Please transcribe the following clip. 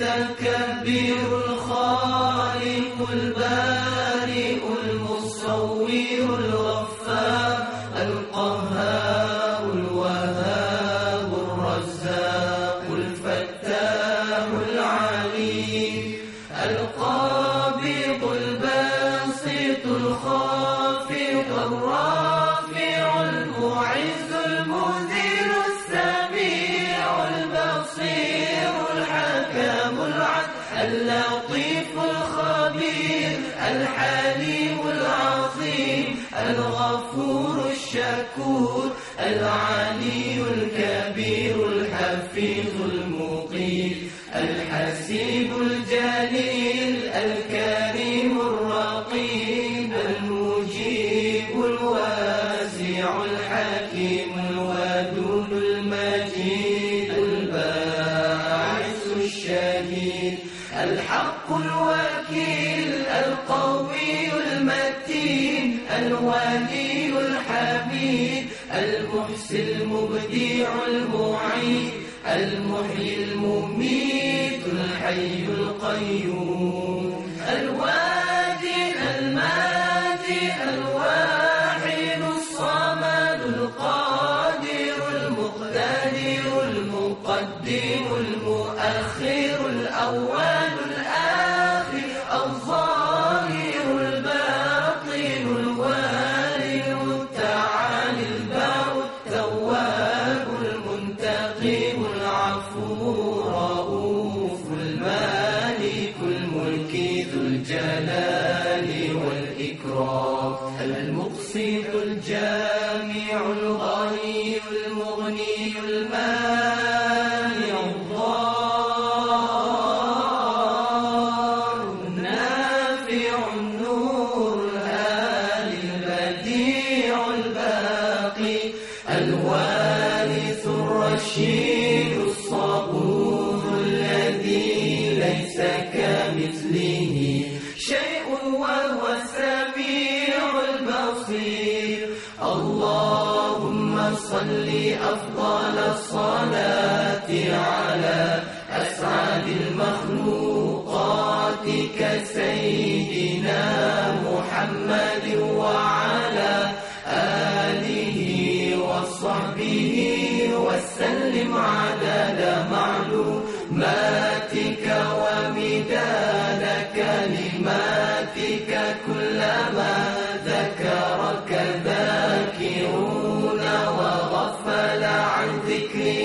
المتكبر الخالق البارئ المصور الغفار القهار الوهاب الرزاق الفتاح العليم القابض الباسط الخافض الرافع المعز المذل اللطيف الخبير الحليم العظيم الغفور الشكور العلي الكبير الحفيظ المقيم الحسيب الجليل الكريم الرقيب المجيب الواسع الحكيم الودود المجيد الباعث الشهيد. الحق الوكيل القوي المتين الولي الحميد المحسن المبدع المعيد المحيي المميت الحي القيوم. الوادي المادي الواحد الصمد القادر المقتدر المقدم المؤخر الأول. الجلال والإكرام المقسط الجامع الغني البصير اللهم صل أفضل الصلاة على أسعد المخلوقات كسيدنا محمد وعلى آله وصحبه وسلم عدد معلوماتك ومداد كلماتك كلما ذكرك ذاكرون وغفل عن ذكرك